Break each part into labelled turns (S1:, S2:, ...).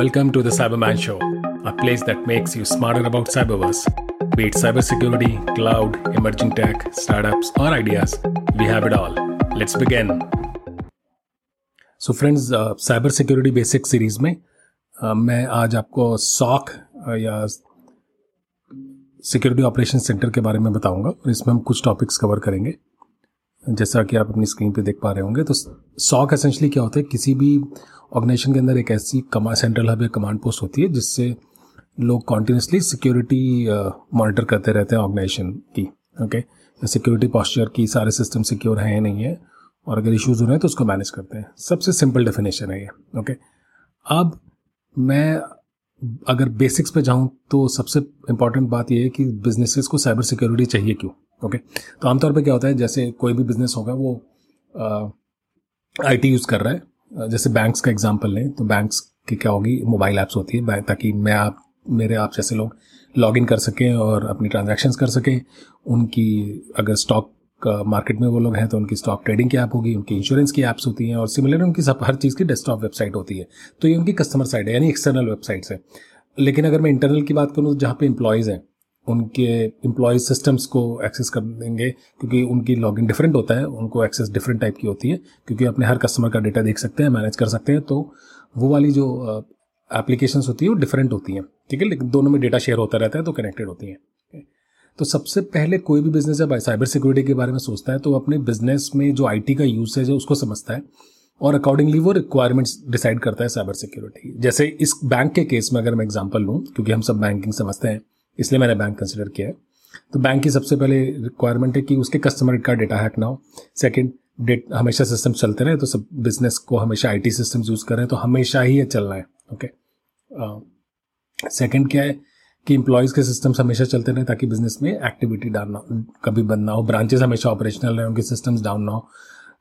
S1: Welcome to the Cyberman Show, a place that makes you smarter about cyberverse. Be it cybersecurity, cloud, emerging tech, startups, or ideas, we have it all. Let's begin. So friends cyber security basic series में uh, मैं आज आपको SOC uh, या security operation centre के बारे में बताऊँगा और इसमें हम कुछ टॉपिक्स कवर करेंगे जैसा कि आप अपनी स्क्रीन पे देख पा रहे होंगे तो सॉक एसेंशली क्या होता है किसी भी ऑर्गेनाइजेशन के अंदर एक ऐसी कमा, सेंट्रल हब या कमांड पोस्ट होती है, जिससे लोग कॉन्टीन्यूसली सिक्योरिटी मॉनिटर करते रहते हैं ऑर्गेनाइजेशन की ओके सिक्योरिटी पॉस्चर की सारे सिस्टम सिक्योर हैं या नहीं है, और अगर इश्यूज़ हो रहे हैं तो उसको मैनेज करते हैं। सबसे सिंपल डेफिनेशन है ये ओके अब मैं, अगर बेसिक्स पे जाऊँ तो सबसे इंपॉर्टेंट बात यह है कि बिजनेसेस को साइबर सिक्योरिटी चाहिए क्यों ओके तो आमतौर पे क्या होता है, जैसे कोई भी बिज़नेस होगा, वो आईटी यूज़ कर रहा है जैसे बैंक्स का एग्ज़ाम्पल लें तो बैंक्स की क्या होगी? मोबाइल ऐप्स होती है ताकि मैं आप, मेरे आप जैसे लोग लॉग इन कर सकें और अपनी ट्रांजैक्शंस कर सकें। उनकी अगर स्टॉक मार्केट में वो लोग हैं तो उनकी स्टॉक ट्रेडिंग की ऐप होगी, उनकी इंश्योरेंस की ऐप्स होती हैं और सिमिलर उनकी सब, हर चीज़ की डेस्कटॉप वेबसाइट होती है। तो ये उनकी कस्टमर साइड है, यानी एक्सटर्नल वेबसाइट्स है। लेकिन अगर मैं इंटरनल की बात करूँ तो जहाँ पे इंप्लॉयज़ हैं उनके एम्प्लॉय सिस्टम्स को एक्सेस कर देंगे, क्योंकि उनकी लॉगिन डिफरेंट होता है, उनको एक्सेस डिफरेंट टाइप की होती है, क्योंकि अपने हर कस्टमर का डेटा देख सकते हैं मैनेज कर सकते हैं तो वो वाली जो एप्लीकेशंस होती है, वो डिफरेंट होती हैं, ठीक है? लेकिन दोनों में डेटा शेयर होता रहता है तो कनेक्टेड होती हैं तो सबसे पहले कोई भी बिज़नेस जब साइबर सिक्योरिटी के बारे में सोचता है तो अपने बिज़नेस में जो आईटी का यूसेज है उसको समझता है, और अकॉर्डिंगली वो रिक्वायरमेंट्स डिसाइड करता है साइबर सिक्योरिटी जैसे इस बैंक के केस में अगर मैं एग्जांपल लूँ, क्योंकि हम सब बैंकिंग समझते हैं इसलिए मैंने बैंक कंसिडर किया है। तो बैंक की सबसे पहले रिक्वायरमेंट है कि उसके कस्टमर का डेटा हैक ना हो। सेकेंड डेट हमेशा सिस्टम चलते रहे तो सब बिज़नेस को हमेशा आईटी सिस्टम यूज़ कर रहे हैं तो हमेशा ही ये चलना है ओके सेकेंड क्या है कि इंप्लॉयज़ के सिस्टम्स हमेशा चलते रहे, ताकि बिज़नेस में एक्टिविटी डाउन ना कभी बंद ना हो। ब्रांचेस हमेशा ऑपरेशनल रहे, उनके सिस्टम्स डाउन ना हो।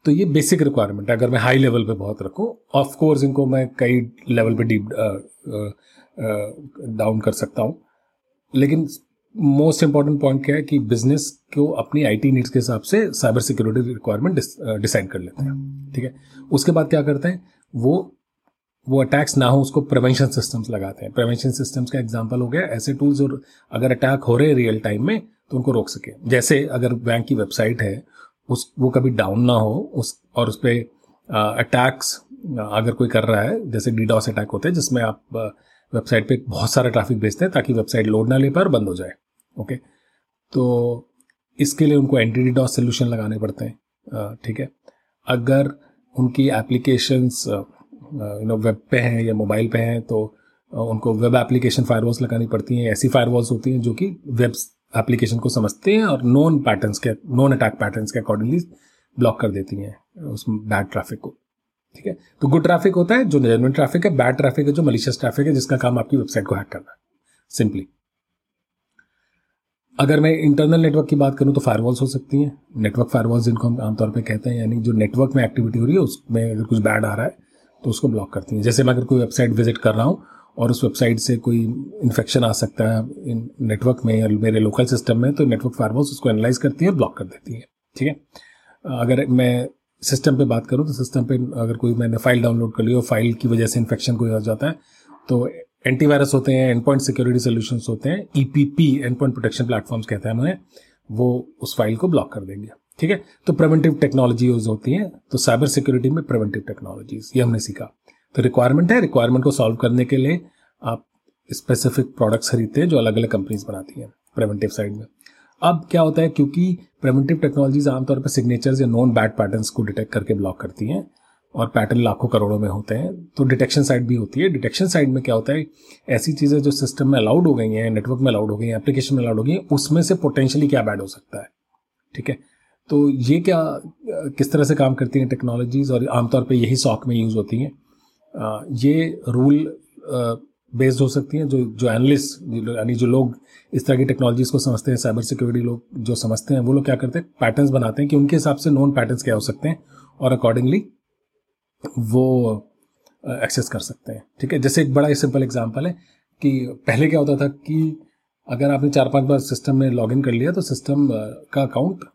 S1: तो ये बेसिक रिक्वायरमेंट है। अगर मैं हाई लेवल पे बहुत रखूँ ऑफ़ कोर्स इनको मैं कई लेवल पे डीप डाउन कर सकता हूँ। लेकिन मोस्ट इंपॉर्टेंट पॉइंट क्या है कि बिज़नेस को अपनी आईटी नीड्स के हिसाब से साइबर सिक्योरिटी रिक्वायरमेंट डिसाइड कर लेते हैं। ठीक है? उसके बाद क्या करते हैं? वो वो अटैक्स ना हो उसको प्रिवेंशन सिस्टम्स लगाते हैं। प्रिवेंशन सिस्टम्स का एग्जांपल हो गया। ऐसे टूल्स और अगर अटैक हो रहे हैं रियल टाइम में तो उनको रोक सके। जैसे अगर बैंक की वेबसाइट है उस वो कभी डाउन ना हो उस और उस पर अटैक्स अगर कोई कर रहा है जैसे डीडॉस अटैक होते हैं जिसमें आप वेबसाइट पे बहुत सारा ट्रैफ़िक भेजते हैं ताकि वेबसाइट लोड ना ले पाए और बंद हो जाए ओके तो इसके लिए उनको एंटी डीडॉस सोल्यूशन लगाने पड़ते हैं ठीक है? अगर उनकी एप्लीकेशंस यू नो वेब पे हैं या मोबाइल पे हैं तो उनको वेब एप्लीकेशन फायरवॉल्स लगानी पड़ती हैं, ऐसी फायरवॉल्स होती हैं जो कि वेब एप्लीकेशन को समझते हैं और नॉन पैटर्न्स के नॉन अटैक पैटर्न्स के अकॉर्डिंगली ब्लॉक कर देती हैं उस बैड ट्रैफ़िक को। ठीक है? तो गुड ट्रैफ़िक होता है, जो जेनुअन ट्रैफ़िक है बैड ट्रैफ़िक है, जो मलिशियस ट्रैफ़िक है, जिसका काम आपकी वेबसाइट को हैक करना है सिंपली अगर मैं इंटरनल नेटवर्क की बात करूँ तो फायरवॉल्स हो सकती हैं। नेटवर्क फायरवॉल्स जिनको हम आमतौर पे कहते हैं, यानी जो नेटवर्क में एक्टिविटी हो रही है, उसमें अगर कुछ बैड आ रहा है तो उसको ब्लॉक करती हैं। जैसे मैं अगर कोई वेबसाइट विज़िट कर रहा हूँ, और उस वेबसाइट से कोई इन्फेक्शन आ सकता है नेटवर्क में या मेरे लोकल सिस्टम में तो नेटवर्क फायरवॉल्स उसको एनालाइज करती है और ब्लॉक कर देती है। ठीक है? अगर मैं सिस्टम पे बात करूँ तो सिस्टम पे अगर कोई मैंने फ़ाइल डाउनलोड कर ली और फ़ाइल की वजह से इन्फेक्शन कोई हो जाता है तो एंटीवायरस होते हैं एंड पॉइंट सिक्योरिटी सोल्यूशन होते हैं E P P endpoint protection platforms कहते हैं उन्हें, वो उस फ़ाइल को ब्लॉक कर देंगे, ठीक है? तो प्रिवेंटिव टेक्नोलॉजी यूज़ होती है तो साइबर सिक्योरिटी में प्रिवेंटिव टेक्नोलॉजीज़ ये हमने सीखा। तो रिक्वायरमेंट है रिक्वायरमेंट को सॉल्व करने के लिए आप स्पेसिफिक प्रोडक्ट्स खरीदते हैं जो अलग अलग कंपनीज़ बनाती हैं प्रिवेंटिव साइड में। अब क्या होता है, क्योंकि प्रिवेंटिव टेक्नोलॉजीज़ आमतौर पर सिग्नेचर्स या नॉन बैड पैटर्न्स को डिटेक्ट करके ब्लॉक करती हैं और पैटर्न लाखों करोड़ों में होते हैं तो डिटेक्शन साइड भी होती है। डिटेक्शन साइड में क्या होता है, ऐसी चीज़ें जो सिस्टम में अलाउड हो गई हैं नेटवर्क में अलाउड हो गई हैं एप्लीकेशन में अलाउड हो गई हैं, उसमें से पोटेंशियली क्या बैड हो सकता है? ठीक है? तो ये क्या, किस तरह से काम करती हैं टेक्नोलॉजीज़ और आमतौर पर यही सॉक में यूज़ होती हैं। ये रूल बेस्ड हो सकती हैं, जो जो एनालिस्ट यानी जो लोग इस तरह की टेक्नोलॉजीज़ को समझते हैं साइबर सिक्योरिटी लोग जो समझते हैं, वो लोग क्या करते हैं पैटर्न्स बनाते हैं कि उनके हिसाब से नॉन पैटर्न्स क्या हो सकते हैं और अकॉर्डिंगली वो एक्सेस कर सकते हैं। ठीक है? जैसे एक बड़ा ही सिंपल एग्ज़ाम्पल है कि पहले क्या होता था कि अगर आपने चार पाँच बार सिस्टम में लॉग इन कर लिया तो सिस्टम का अकाउंट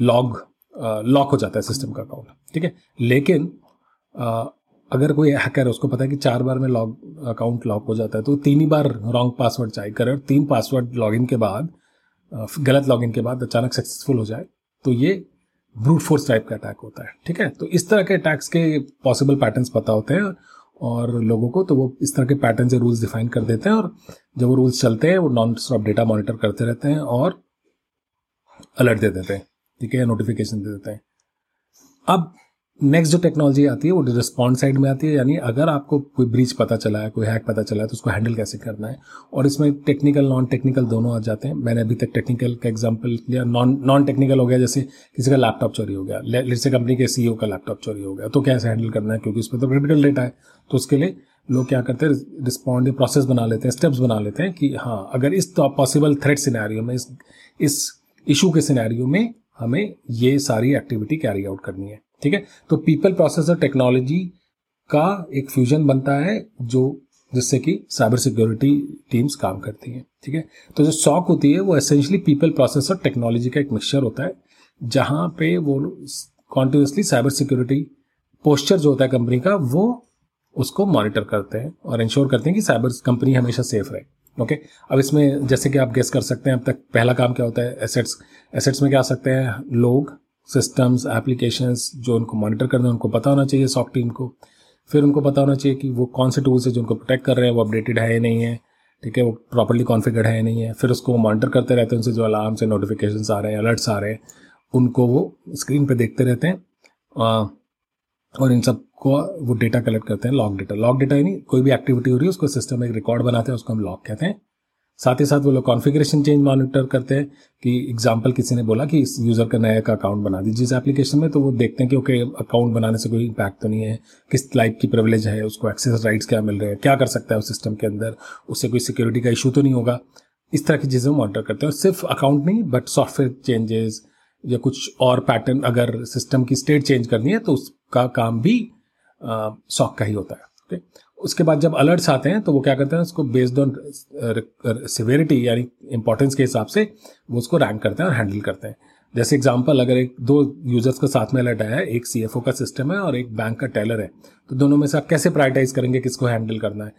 S1: लॉग लॉक हो जाता है सिस्टम का अकाउंट ठीक है? लेकिन अगर कोई हैकर है, उसको पता है कि चार बार में लॉग अकाउंट लॉक हो जाता है तो तीन ही बार रॉन्ग पासवर्ड चाहिए करे और तीन पासवर्ड लॉगिन के बाद गलत लॉगिन के बाद अचानक सक्सेसफुल हो जाए तो ये ब्रूट फोर्स टाइप का अटैक होता है, ठीक है? तो इस तरह के अटैक्स के पॉसिबल पैटर्न्स पता होते हैं और लोगों को तो वो इस तरह के पैटर्न से रूल्स डिफाइन कर देते हैं और जब वो रूल्स चलते हैं, वो नॉन स्टॉप डेटा मॉनिटर करते रहते हैं और अलर्ट दे देते हैं, ठीक है? नोटिफिकेशन दे देते हैं। अब नेक्स्ट जो टेक्नोलॉजी आती है, वो रिस्पॉन्ड साइड में आती है, यानी अगर आपको कोई ब्रीच पता चला है, कोई हैक पता चला है तो उसको हैंडल कैसे करना है? और इसमें टेक्निकल नॉन टेक्निकल दोनों आ जाते हैं। मैंने अभी तक टेक्निकल का एग्जांपल लिया नॉन नॉन टेक्निकल हो गया, जैसे किसी का लैपटॉप चोरी हो गया। जैसे कंपनी के सीईओ का लैपटॉप चोरी हो गया। तो कैसे हैंडल करना है? क्योंकि उसमें तो क्रिटिकल डेटा है। तो उसके लिए लोग क्या करते हैं रिस्पॉन्ड प्रोसेस बना लेते हैं स्टेप्स बना लेते हैं कि हाँ अगर इस पॉसिबल थ्रेट सिनेरियो में, इस इस इशू के सिनेरियो में हमें ये सारी एक्टिविटी कैरी आउट करनी है। ठीक है? तो पीपल प्रोसेस और टेक्नोलॉजी का एक फ्यूजन बनता है जो जिससे कि साइबर सिक्योरिटी टीम्स काम करती हैं, ठीक है? थीके? तो जो सॉक होती है वो एसेंशली पीपल प्रोसेस और टेक्नोलॉजी का एक मिक्सचर होता है, जहाँ पे वो कॉन्टिन्यूसली साइबर सिक्योरिटी पोस्चर जो होता है कंपनी का, वो उसको मॉनिटर करते हैं और इंश्योर करते हैं कि साइबर कंपनी हमेशा सेफ़ रहे ओके अब इसमें जैसे कि आप गेस कर सकते हैं, अब तक पहला काम क्या होता है? एसेट्स एसेट्स में क्या आ सकते हैं? लोग सिस्टम्स एप्लीकेशंस जो उनको मॉनिटर करना है, उनको पता होना चाहिए सॉफ्ट टीम को। फिर उनको पता होना चाहिए कि वो कौन से टूल्स है जो उनको प्रोटेक्ट कर रहे हैं, वो अपडेटेड है या नहीं है, ठीक है, वो प्रॉपरली कॉन्फ़िगर्ड है या नहीं है। फिर उसको वो मॉनिटर करते रहते हैं, उनसे जो अलार्म से नोटिफिकेशन आ रहे हैं अलर्ट्स आ रहे हैं, उनको वो स्क्रीन पर देखते रहते हैं और इन सबको वो डेटा कलेक्ट करते हैं लॉग डेटा लॉग डेटा यानी कोई भी एक्टिविटी हो रही है, उसको सिस्टम में एक रिकॉर्ड बनाते हैं, उसको हम लॉग कहते हैं। साथ ही साथ वो लोग कॉन्फ़िगरेशन चेंज मॉनिटर करते हैं कि एग्जांपल किसी ने बोला कि इस यूज़र का नया का अकाउंट बना दीजिए इस एप्लीकेशन में तो वो देखते हैं कि ओके अकाउंट बनाने से कोई इम्पैक्ट तो नहीं है। किस टाइप की प्रिविलेज है, उसको एक्सेस राइट्स क्या मिल रहे हैं, क्या कर सकता है उस सिस्टम के अंदर, उससे कोई सिक्योरिटी का इशू तो नहीं होगा। इस तरह की चीज़ें मॉनिटर करते हैं। सिर्फ़ अकाउंट नहीं बट सॉफ्टवेयर चेंजेस या कुछ और पैटर्न अगर सिस्टम की स्टेट चेंज करनी है तो उसका काम भी सॉक का ही होता है ओके उसके बाद जब अलर्ट्स आते हैं तो वो क्या करते हैं, उसको बेस्ड ऑन सिवेरिटी यानी इंपॉर्टेंस के हिसाब से वो उसको रैंक करते हैं और हैंडल करते हैं। जैसे एग्जांपल अगर एक, दो यूज़र्स का साथ में अलर्ट आया है, एक सीएफओ का सिस्टम है और एक बैंक का टेलर है तो दोनों में से आप कैसे प्रायोरिटाइज करेंगे किसको हैंडल करना है?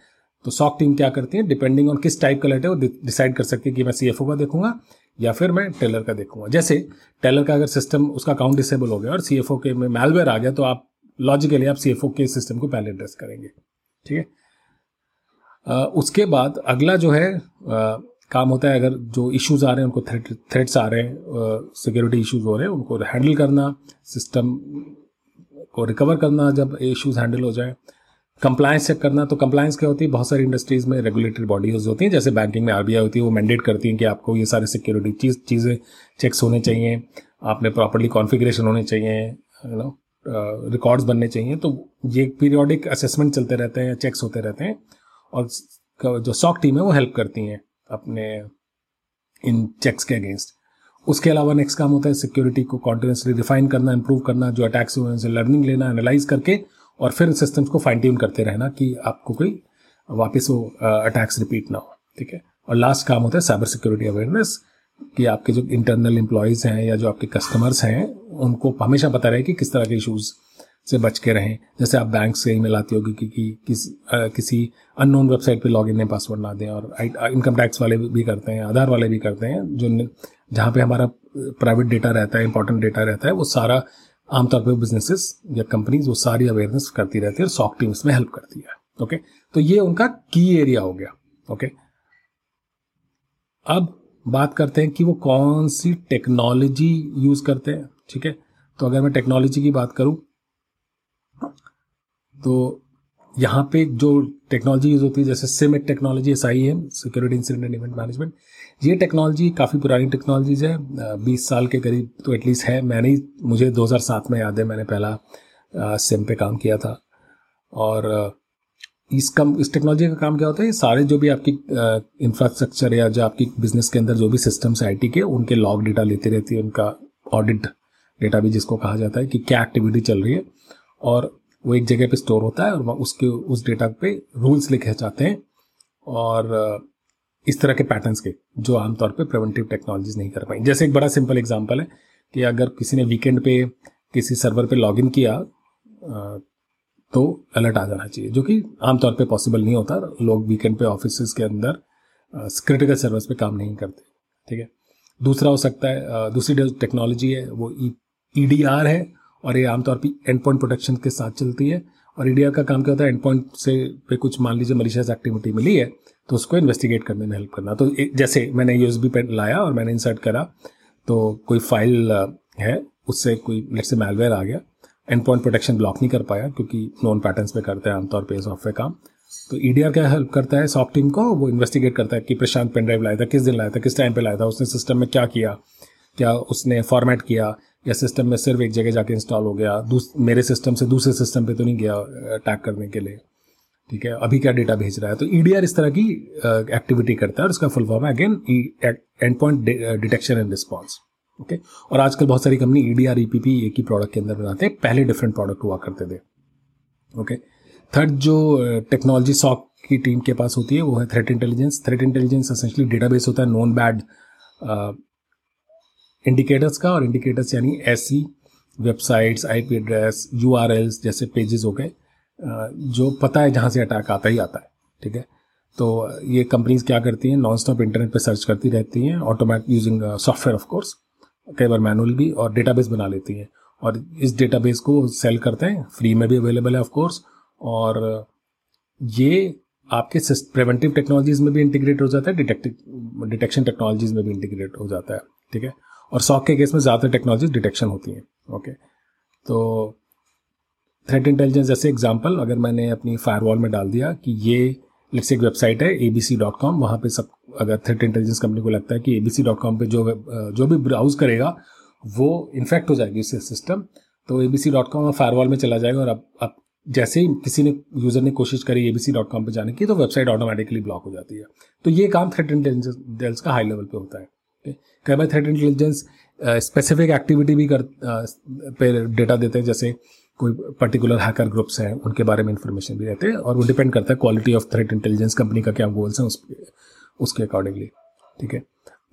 S1: तो सॉक टीम क्या करती है डिपेंडिंग ऑन किस टाइप का अलर्ट है, वो डिसाइड कर सकती है कि मैं सीएफओ का देखूँगा या फिर मैं टेलर का देखूँगा। जैसे टेलर का अगर सिस्टम उसका अकाउंट डिसेबल हो गया और सीएफओ के में मेलवेयर आ गया तो आप लॉजिकली आप सीएफओ के सिस्टम को पहले एड्रेस करेंगे। ठीक है? उसके बाद अगला जो है आ, काम होता है अगर जो इश्यूज़ आ रहे हैं उनको थ्रेट थ्रेट्स आ रहे हैं सिक्योरिटी इश्यूज़ हो रहे हैं उनको हैंडल करना सिस्टम को रिकवर करना जब इश्यूज़ हैंडल हो जाए। कंप्लायंस चेक करना तो कंप्लायंस क्या होती है? बहुत सारी इंडस्ट्रीज़ में रेगुलेटरी बॉडीज होती हैं जैसे बैंकिंग में आरबीआई होती है वो मैंडेट करती हैं कि आपको ये सारे सिक्योरिटी चीज़ चीज़ें चेक्स होने चाहिए आपने प्रॉपरली कॉन्फ़िगरेशन होने चाहिए यू नो रिकॉर्ड्स बनने चाहिए तो ये पीरियोडिक असेसमेंट चलते रहते हैं चेक्स होते रहते हैं, और जो सॉक टीम है, वो हेल्प करती हैं अपने इन चेक्स के अगेंस्ट उसके अलावा नेक्स्ट काम होता है सिक्योरिटी को कॉन्टिन्यूसली डिफाइन करना इंप्रूव करना, जो अटैक्स हुए उनसे लर्निंग लेना एनालाइज करके, और फिर सिस्टम्स को फाइन ट्यून करते रहना कि आपको कोई वापस वो अटैक्स रिपीट ना हो, ठीक है? और लास्ट काम होता है साइबर सिक्योरिटी अवेयरनेस कि आपके जो इंटरनल एम्प्लॉयज़ हैं या जो आपके कस्टमर्स हैं उनको हमेशा पता रहे कि किस तरह के इशूज़ से बच के रहें। जैसे आप बैंक से ईमेल आती होगी कि, कि किस आ, किसी अननोन वेबसाइट पे लॉगिन ने पासवर्ड ना दें और इनकम टैक्स वाले भी करते हैं आधार वाले भी करते हैं जो जहाँ पे हमारा प्राइवेट डेटा रहता है इंपॉर्टेंट डेटा रहता है वो सारा आमतौर पर बिजनेसेस या कंपनीज़ वो सारी अवेयरनेस करती रहती है और सॉफ्ट टीम इसमें हेल्प करती है। ओके तो ये उनका की एरिया हो गया। ओके अब बात करते हैं कि वो कौन सी टेक्नोलॉजी यूज़ करते हैं, ठीक है? तो अगर मैं टेक्नोलॉजी की बात करूँ तो यहाँ पे जो टेक्नोलॉजी यूज़ होती है, जैसे सिम एक टेक्नोलॉजी एस आई है security incident and event management ये टेक्नोलॉजी काफ़ी पुरानी टेक्नोलॉजीज़ है। बीस साल के करीब तो एटलीस्ट है। मैंने मुझे 2007 में याद है, मैंने पहला सिम पे काम किया था। और इस कम, इस टेक्नोलॉजी का काम क्या होता है? ये सारे जो भी आपकी इंफ्रास्ट्रक्चर या जो आपकी बिज़नेस के अंदर जो भी सिस्टम्स आईटी के, उनके लॉग डेटा लेते रहती है, उनका ऑडिट डेटा भी जिसको कहा जाता है कि क्या एक्टिविटी चल रही है। और वो एक जगह पे स्टोर होता है और उसके, उस डेटा पे रूल्स लिखे जाते हैं। और इस तरह के पैटर्न्स के, जो आमतौर पे प्रिवेंटिव टेक्नोलॉजीज़ नहीं कर पाई। जैसे एक बड़ा सिंपल एग्जांपल है कि अगर किसी ने वीकेंड पे किसी सर्वर पे लॉगिन किया तो अलर्ट आ जाना चाहिए, जो कि आमतौर पे पॉसिबल नहीं होता। लोग वीकेंड पे ऑफ़िस के अंदर क्रिटिकल सर्विस पे काम नहीं करते, ठीक है? दूसरा हो सकता है दूसरी जो टेक्नोलॉजी है, वो ई डी आर है, और ये आमतौर पर एंड पॉइंट प्रोटेक्शन के साथ चलती है। और ई डी आर का काम क्या होता है? एंड पॉइंट से पे कुछ, मान लीजिए मलिशियस एक्टिविटी मिली है तो उसको इन्वेस्टिगेट करने में हेल्प करना। तो जैसे मैंने यू एस यूएसबी पेन लाया और मैंने इंसर्ट करा तो कोई फ़ाइल है, उससे कोई लेट से मेलवेयर आ गया एंड पॉइंट प्रोटेक्शन ब्लॉक नहीं कर पाया क्योंकि नॉन पैटर्न्स पे करते हैं आमतौर पर सॉफ्टवेयर काम। तो ई e क्या हेल्प करता है? सॉफ्ट टीम को वो इन्वेस्टिगेट करता है कि प्रशांत पेन ड्राइव लाया था, किस दिन लाया था, किस टाइम पे लाया था, उसने सिस्टम में क्या किया, क्या उसने फॉर्मेट किया, या सिस्टम में सिर्फ़ एक जगह जाके इंस्टॉल हो गया मेरे सिस्टम से दूसरे सिस्टम पे तो नहीं गया अटैक करने के लिए। ठीक है? अभी क्या डेटा भेज रहा है? तो ई e इस तरह की एक्टिविटी करता है और इसका फुल फॉर्म है again endpoint detection and response okay और आजकल बहुत सारी company E D R E एक ही प्रोडक्ट के अंदर बनाते हैं। पहले डिफरेंट प्रोडक्ट हुआ करते थे। ओके थर्ड जो टेक्नोलॉजी सॉक की टीम के पास होती है, वो है threat intelligence threat intelligence essentially database होता है नॉन बैड इंडिकेटर्स का। और इंडिकेटर्स यानी ऐसी वेबसाइट्स आईपी एड्रेस यू जैसे पेजेस हो गए जो पता है जहाँ से अटैक आता ही आता है। ठीक है? तो ये कंपनीज़ क्या करती हैं? नॉन स्टॉप इंटरनेट पे सर्च करती रहती हैं automate using software of course कई बार मैनुअल भी और डेटाबेस बना लेती हैं। और इस डेटाबेस को सेल करते हैं। फ्री में भी अवेलेबल है ऑफ़ कोर्स और ये आपके प्रिवेंटिव टेक्नोलॉजीज़ में भी इंटीग्रेट हो जाता है डिटेक्टिव डिटेक्शन टेक्नोलॉजीज़ में भी इंटीग्रेट हो जाता है, ठीक है? और सॉक के केस में ज़्यादातर टेक्नोलॉजी डिटेक्शन होती हैं ओके तो थ्रेट इंटेलिजेंस जैसे एग्जांपल अगर मैंने अपनी फायरवॉल में डाल दिया कि ये लेट्स एक वेबसाइट है A B C dot com वहाँ पर सब अगर थ्रेट इंटेलिजेंस कंपनी को लगता है कि A B C dot com पर जो जो भी ब्राउज करेगा, वो इन्फेक्ट हो जाएगी उससे सिस्टम तो A B C dot com firewall में चला जाएगा और अब अब जैसे ही किसी ने यूज़र ने कोशिश करी एबीसी डॉट कॉम पर जाने की तो वेबसाइट ऑटोमेटिकली ब्लॉक हो जाती है। तो ये काम थ्रेट इंटेलिजेंस का हाई लेवल पे होता है कई बार थ्रेट इंटेलिजेंस स्पेसिफिक एक्टिविटी भी कर पे डेटा देते हैं, जैसे कोई पर्टिकुलर हैकर ग्रुप्स हैं, उनके बारे में इंफॉर्मेशन भी रहते हैं, और वो डिपेंड करता है quality of threat intelligence company का क्या गोल्स हैं, उस उसके अकॉर्डिंगली ठीक है?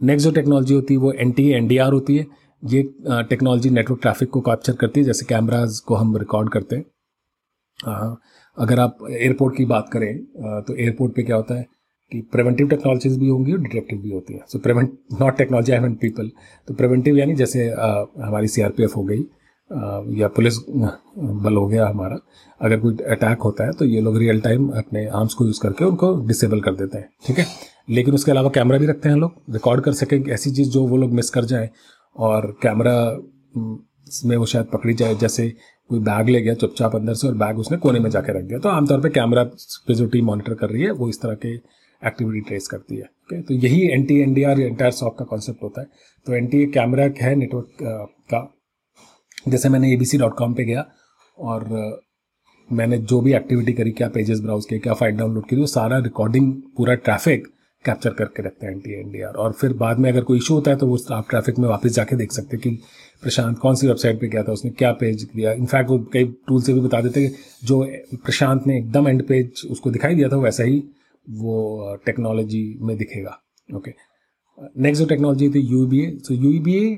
S1: नेक्स्ट जो टेक्नोलॉजी होती है वो N T N D R होती है। ये टेक्नोलॉजी नेटवर्क ट्रैफ़िक को कैप्चर करती है जैसे कैमराज को हम रिकॉर्ड करते हैं। अगर आप एयरपोर्ट की बात करें तो एयरपोर्ट पे क्या होता है कि प्रिवेंटिव टेक्नोलॉजीज़ भी होंगी और डिटेक्टिव भी होती हैं। So prevent not technology I mean people तो प्रिवेंटिव यानी जैसे आ, हमारी सीआरपीएफ हो गई आ, या पुलिस बल हो गया हमारा। अगर कोई अटैक होता है तो ये लोग रियल टाइम अपने आर्म्स को यूज़ करके उनको डिसेबल कर देते हैं ठीक है? लेकिन उसके अलावा कैमरा भी रखते हैं लोग। रिकॉर्ड कर सकें ऐसी चीज़ जो वो लोग मिस कर जाए और कैमरा में वो शायद पकड़ी जाए। जैसे कोई बैग ले गया चुपचाप अंदर से और बैग उसने कोने में जाके रख दिया। तो आमतौर पे कैमरा पे मॉनिटर कर रही है, वो इस तरह के एक्टिविटी ट्रेस करती है। ओके तो यही N T N D R entire SOC का कॉन्सेप्ट होता है। तो एन टी कैमरा है नेटवर्क का। जैसे मैंने A B C dot com पर गया और मैंने जो भी एक्टिविटी करी, क्या पेजेस ब्राउज किए, क्या फ़ाइल डाउनलोड की वो सारा रिकॉर्डिंग पूरा ट्रैफ़िक कैप्चर करके रखते हैं एन टी एन और फिर बाद में अगर कोई इशू होता है तो वो आप ट्रैफ़िक में वापस जाके देख सकते हैं कि प्रशांत कौन सी वेबसाइट पे गया था, उसने क्या पेज दिया। इनफैक्ट वो कई टूल से भी बता देते कि जो प्रशांत ने एकदम एंड पेज उसको दिखाई दिया था वैसा ही वो टेक्नोलॉजी में दिखेगा। ओके नेक्स्ट जो टेक्नोलॉजी थी U B A so U B A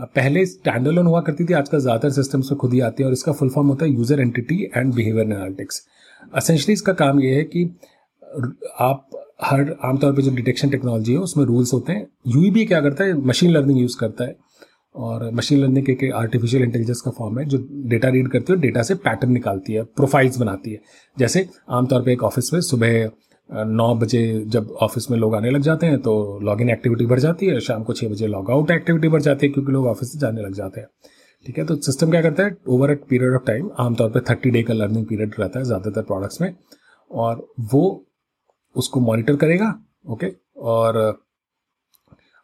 S1: पहले स्टैंडर्ड हुआ करती थी, आजकल ज़्यादातर सिस्टम्स में खुद ही आती है और इसका फुल फॉर्म होता है user entity and behaviour analytics essentially इसका काम यह है कि आप हर आमतौर पर जो डिटेक्शन टेक्नोलॉजी है उसमें रूल्स होते हैं। यू क्या करता है मशीन लर्निंग यूज़ करता है। और मशीन लर्निंग के, के आर्टिफिशियल इंटेलिजेंस का फॉर्म है जो डेटा रीड करती है डेटा से पैटर्न निकालती है प्रोफाइल्स बनाती है। जैसे आमतौर पे एक ऑफ़िस में सुबह नौ बजे जब ऑफ़िस में लोग आने लग जाते हैं तो लॉग इन एक्टिविटी बढ़ जाती है शाम को छः बजे लॉग आउट एक्टिविटी बढ़ जाती है क्योंकि लोग ऑफ़िस से जाने लग जाते हैं। ठीक है तो सिस्टम क्या करता है over at period of time आमतौर पर थर्टी डे का लर्निंग पीरियड रहता है ज़्यादातर प्रोडक्ट्स में। और वो उसको मॉनिटर करेगा, ओके? और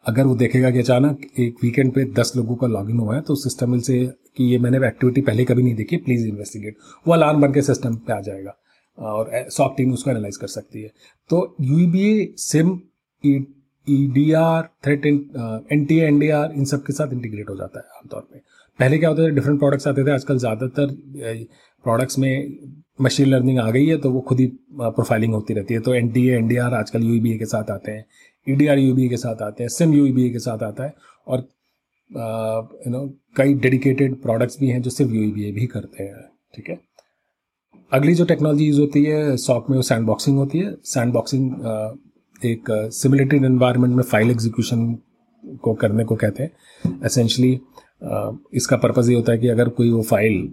S1: अगर वो देखेगा कि अचानक एक वीकेंड पे दस लोगों का लॉगिन हुआ है तो सिस्टम से कि ये मैंने एक्टिविटी पहले कभी नहीं देखी प्लीज़ इन्वेस्टिगेट वो अलार्म बन के सिस्टम पे आ जाएगा और सॉक टीम उसको एनालाइज कर सकती है। तो U B SIEM E D R threat N T N D R इन सब के साथ इंटीग्रेट हो जाता है आमतौर पर पहले क्या होता था डिफरेंट प्रोडक्ट्स आते थे, आजकल ज़्यादातर प्रोडक्ट्स में मशीन लर्निंग आ गई है तो वो खुद ही प्रोफाइलिंग होती रहती है। तो N T N D R आजकल यू बी ए के साथ आते हैं E D R U B A के साथ आते हैं सिम यू बी ए के साथ आता है, और यू नो कई डेडिकेटेड प्रोडक्ट्स भी हैं जो सिर्फ़ यू बी ए भी करते हैं, ठीक है? अगली जो टेक्नोलॉजी यूज़ होती है सॉक में वो सैंड बॉक्सिंग होती है। सैंड बॉक्सिंग एक सिमुलेटेड एनवायरनमेंट में फ़ाइल एग्जीक्यूशन को करने को कहते हैं। एसेंशली इसका पर्पज़ ये होता है कि अगर कोई वो फ़ाइल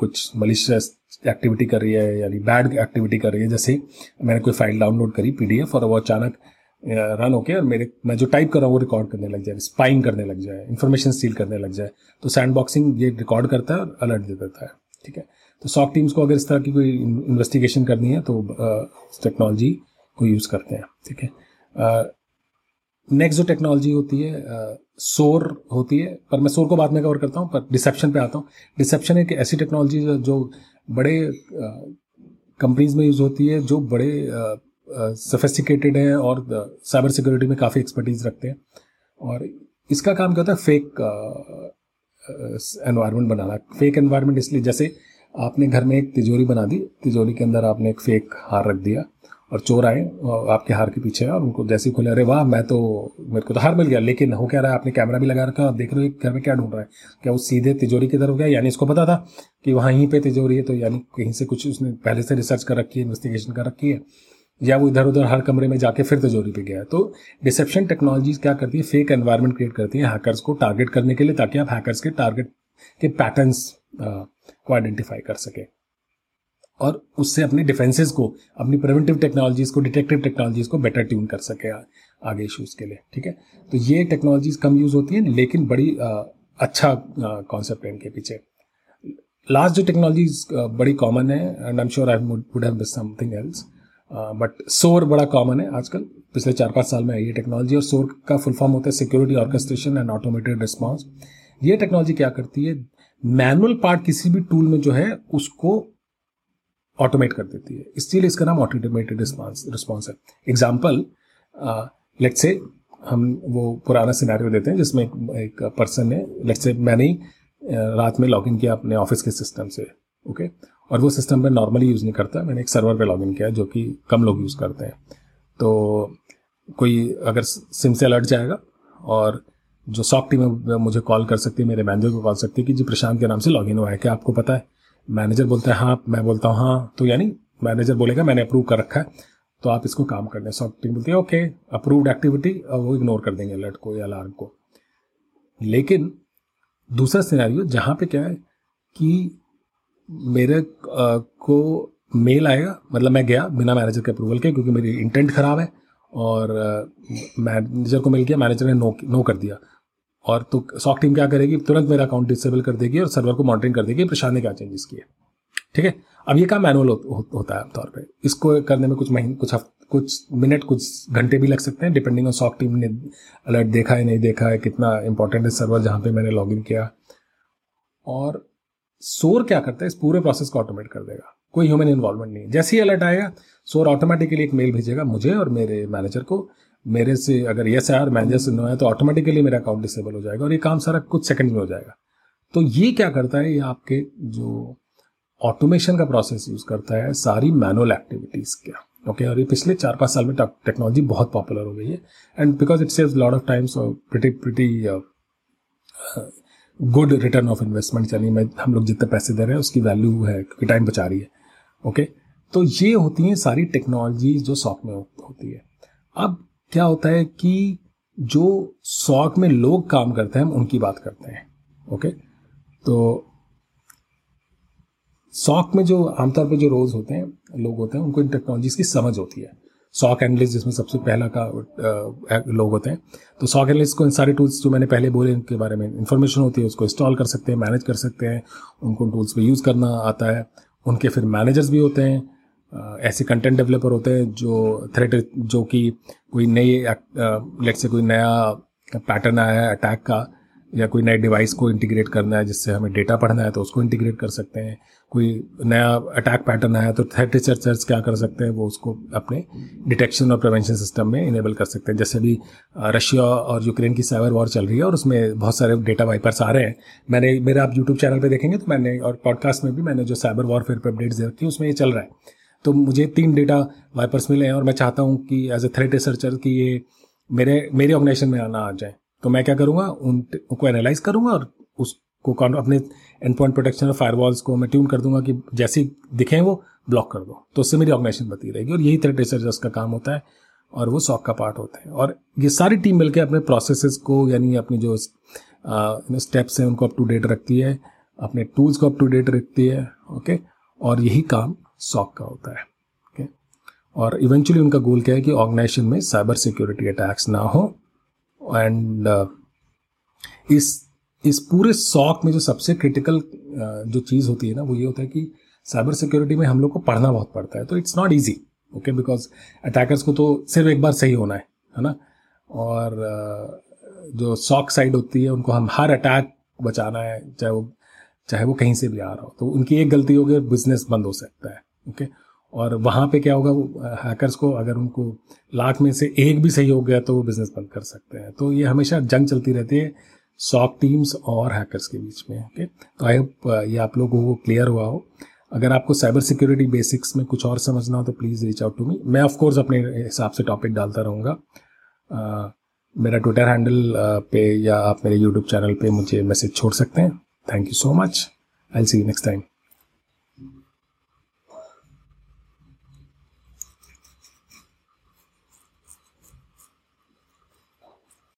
S1: कुछ मलिशियस एक्टिविटी कर रही है, यानी बैड एक्टिविटी कर रही है, जैसे मैंने कोई फ़ाइल डाउनलोड करी पीडीएफ और वो अचानक रन होके और मेरे, मैं जो टाइप कर रहा हूँ वो रिकॉर्ड करने लग जाए स्पाइंग करने लग जाए इन्फॉर्मेशन सील करने लग जाए तो सैंड बॉक्सिंग ये रिकॉर्ड करता है और अलर्ट दे देता है, ठीक है? तो सॉक टीम्स को अगर इस तरह की कोई इन्वेस्टिगेशन करनी है तो टेक्नोलॉजी को यूज़ करते हैं, ठीक है? नेक्स्ट जो टेक्नोलॉजी होती है सोर uh, होती है पर मैं सोर को बाद में कवर करता हूँ पर डिसेप्शन पे आता हूँ। डिसेप्शन एक ऐसी टेक्नोलॉजी जो बड़े कंपनीज़ uh, में यूज़ होती है जो बड़े सोफेस्टिकेटेड हैं और साइबर सिक्योरिटी में काफ़ी एक्सपर्टीज रखते हैं। और इसका काम क्या होता है? फेक एनवायरनमेंट बनाना। फेक एनवायरनमेंट इसलिए जैसे आपने घर में एक तिजोरी बना दी तिजोरी के अंदर आपने एक फेक हार रख दिया और चोर आए आपके हार के पीछे और उनको जैसे ही खोले, अरे वाह, मैं तो मेरे को तो हार मिल गया, लेकिन हो क्या रहा है, आपने कैमरा भी लगा रखा देख रहे हो घर में क्या ढूंढ रहा है? क्या वो सीधे तिजोरी की तरफ़ गया? यानी इसको पता था कि वहाँ यहीं पे तिजोरी है तो यानी कहीं से कुछ उसने पहले से रिसर्च कर रखी है इन्वेस्टिगेशन कर रखी है, या वो इधर उधर हर कमरे में जाके फिर तिजोरी पे गया तो डिसेप्शन टेक्नोलॉजीज़ क्या करती है? फेक एनवायरमेंट क्रिएट करती है हैकर्स को टारगेट करने के लिए, ताकि आप हैकर्स के टारगेट के पैटर्न्स को आइडेंटिफाई कर सके। और उससे अपने डिफेंसेस को अपनी प्रिवेंटिव टेक्नोलॉजीज़ को डिटेक्टिव टेक्नोलॉजीज़ को बेटर ट्यून कर सके आगे इशूज़ के लिए ठीक है? तो ये टेक्नोलॉजीज़ कम यूज़ होती हैं लेकिन बड़ी आ, अच्छा कॉन्सेप्ट है इनके पीछे। लास्ट जो टेक्नोलॉजीज़ बड़ी कॉमन है and I am sure I would have something else but SOAR बड़ा कॉमन है आजकल पिछले चार पाँच साल में आई है टेक्नोलॉजी और सोर का फुल फॉर्म होता है security orchestration and automated response ये टेक्नोलॉजी क्या करती है? मैनुअल पार्ट किसी भी टूल में जो है उसको ऑटोमेट कर देती है। इसलिए इसका नाम ऑटोमेटेड रिस्पॉन्स रिस्पॉन्स है। एग्ज़ाम्पल लेट से हम वो पुराना सिनेरियो देते हैं जिसमें एक, एक पर्सन ने लेट से मैंने ही रात में लॉगिन किया अपने ऑफ़िस के सिस्टम से ओके और वो सिस्टम में नॉर्मली यूज़ नहीं करता मैंने एक सर्वर पे लॉगिन किया जो कि कम लोग यूज़ करते हैं। तो कोई अगर सिम से अलर्ट जाएगा और जो सॉफ्ट टीम मुझे कॉल कर सकती है मेरे मैनेजर को कॉल सकती है कि जी प्रशांत के नाम से लॉगिन हुआ है क्या आपको पता है? मैनेजर बोलता है हाँ मैं बोलता हूँ हाँ। तो यानी मैनेजर बोलेगा, मैंने अप्रूव कर रखा है। तो आप इसको काम कर लें सॉफ्ट टीम बोलती है, ओके अप्रूव्ड एक्टिविटी और वो इग्नोर कर देंगे अलर्ट को या अलार्म को। लेकिन दूसरा सिनेरियो जहाँ पे क्या है कि मेरे को मेल आएगा मतलब मैं गया बिना मैनेजर के अप्रूवल के, क्योंकि मेरी इंटेंट खराब है और मैनेजर को मिल गया मैनेजर ने नो नो कर दिया। और तो सॉक टीम क्या करेगी? तुरंत मेरा अकाउंट डिसेबल कर देगी और सर्वर को मॉनिटरिंग कर देगी। प्रशांत ने क्या चेंजेस किए ठीक है? अब ये काम मैनुअल हो, हो, होता है आमतौर पर इसको करने में कुछ महीने कुछ हफ़्ते कुछ मिनट कुछ घंटे भी लग सकते हैं डिपेंडिंग ऑन सॉक टीम ने अलर्ट देखा है नहीं देखा है कितना इंपॉर्टेंट है सर्वर जहाँ पे मैंने लॉग इन किया। और सोर क्या करता है? इस पूरे प्रोसेस को ऑटोमेट कर देगा। कोई ह्यूमन इन्वॉल्वमेंट नहीं है। जैसे ही अलर्ट आएगा सोर ऑटोमेटिकली एक मेल भेजेगा मुझे और मेरे मैनेजर को। मेरे से अगर यस है और मैनेजर से नो है तो ऑटोमेटिकली मेरा अकाउंट डिसेबल हो जाएगा और ये काम सारा कुछ सेकंड में हो जाएगा। तो ये क्या करता है, ये आपके जो ऑटोमेशन का प्रोसेस यूज़ करता है, सारी मैनुअल एक्टिविटीज़ क्या। ओके और ये पिछले चार पाँच साल में टेक्नोलॉजी बहुत पॉपुलर हो गई है। And because it saves lot of times good return of investment यानी मैं, हम लोग जितने पैसे दे रहे हैं, उसकी वैल्यू है, क्योंकि टाइम बचा रही है। Okay okay? तो ये होती हैं सारी टेक्नोलॉजी जो सॉफ्ट में होती है। अब क्या होता है कि जो सॉक में लोग काम करते हैं, हम उनकी बात करते हैं, ओके? तो सॉक में जो आमतौर पर जो रोज होते हैं, लोग होते हैं, उनको इन टेक्नोलॉजीज़ की समझ होती है। सॉक एनालिस्ट जिसमें सबसे पहला का लोग होते हैं। तो सॉक एनालिस्ट को इन सारे टूल्स जो मैंने पहले बोले उनके बारे में इन्फॉर्मेशन होती है, उसको इंस्टॉल कर सकते हैं मैनेज कर सकते हैं, उनको टूल्स पे यूज़ करना आता है। उनके फिर मैनेजर्स भी होते हैं ऐसे कंटेंट डेवलपर होते हैं जो थ्रेट जो कि कोई नई लेट से कोई नया पैटर्न आया है अटैक का, या कोई नए डिवाइस को इंटीग्रेट करना है जिससे हमें डेटा पढ़ना है तो उसको इंटीग्रेट कर सकते हैं। कोई नया अटैक पैटर्न आया तो थ्रेट रिसर्चर्स क्या कर सकते हैं, वो उसको अपने डिटेक्शन और प्रिवेंशन सिस्टम में इनेबल कर सकते हैं। जैसे भी रशिया और यूक्रेन की साइबर वॉर चल रही है और उसमें बहुत सारे डेटा वाइपर्स आ रहे हैं। मैंने, मेरे आप यूट्यूब चैनल पर देखेंगे तो मैंने, और पॉडकास्ट में भी मैंने जो साइबर वॉरफेयर पर अपडेट्स है उसमें ये चल रहा है। तो मुझे तीन डेटा वाइपर्स मिले हैं और मैं चाहता हूँ कि एज ए थ्रेट रिसर्चर कि ये मेरे मेरे ऑर्गेनाइजेशन में आना आ जाए। तो मैं क्या करूँगा? उनको एनालाइज करूँगा और उसको अपने एंड पॉइंट प्रोटेक्शन और फायरवॉल्स को मैं ट्यून कर दूँगा कि जैसे दिखें वो ब्लॉक कर दो। तो उससे मेरी ऑर्गेनाइजेशन बती रहेगी और यही थ्रेट रिसर्चर्स का काम होता है और वो सॉक का पार्ट होता है। और ये सारी टीम मिलकर अपने प्रोसेसेस को, यानी अपनी जो स्टेप्स हैं, उनको अप टू डेट रखती है, अपने टूल्स को अप टू डेट रखती है ओके और यही काम सॉक का होता है ओके और इवेंचुअली उनका गोल क्या है कि ऑर्गेनाइजेशन में साइबर सिक्योरिटी अटैक्स ना हो एंड इस इस पूरे सॉक में जो सबसे क्रिटिकल जो चीज़ होती है ना, वो ये होता है कि साइबर सिक्योरिटी में हम लोग को पढ़ना बहुत पड़ता है। तो it's not easy okay because attackers को तो सिर्फ़ एक बार सही होना है है ना? और जो सॉक साइड होती है, उनको हम हर अटैक बचाना है, चाहे वो चाहे वो कहीं से भी आ रहा हो। तो उनकी एक गलती होगी बिज़नेस बंद हो सकता है। ओके? और वहाँ पे क्या होगा, वो हैकर्स को अगर उनको लाख में से एक भी सही हो गया तो वो बिज़नेस बंद कर सकते हैं। तो ये हमेशा जंग चलती रहती है सॉक टीम्स और हैकर्स के बीच में, ओके? तो आई होप ये आप लोगों को क्लियर हुआ हो। अगर आपको साइबर सिक्योरिटी बेसिक्स में कुछ और समझना हो तो please reach out to me मैं ऑफकोर्स अपने हिसाब से टॉपिक डालता रहूँगा। मेरा ट्विटर हैंडल पे या आप मेरे यूट्यूब चैनल पे मुझे मैसेज छोड़ सकते हैं। Thank you so much I see you next time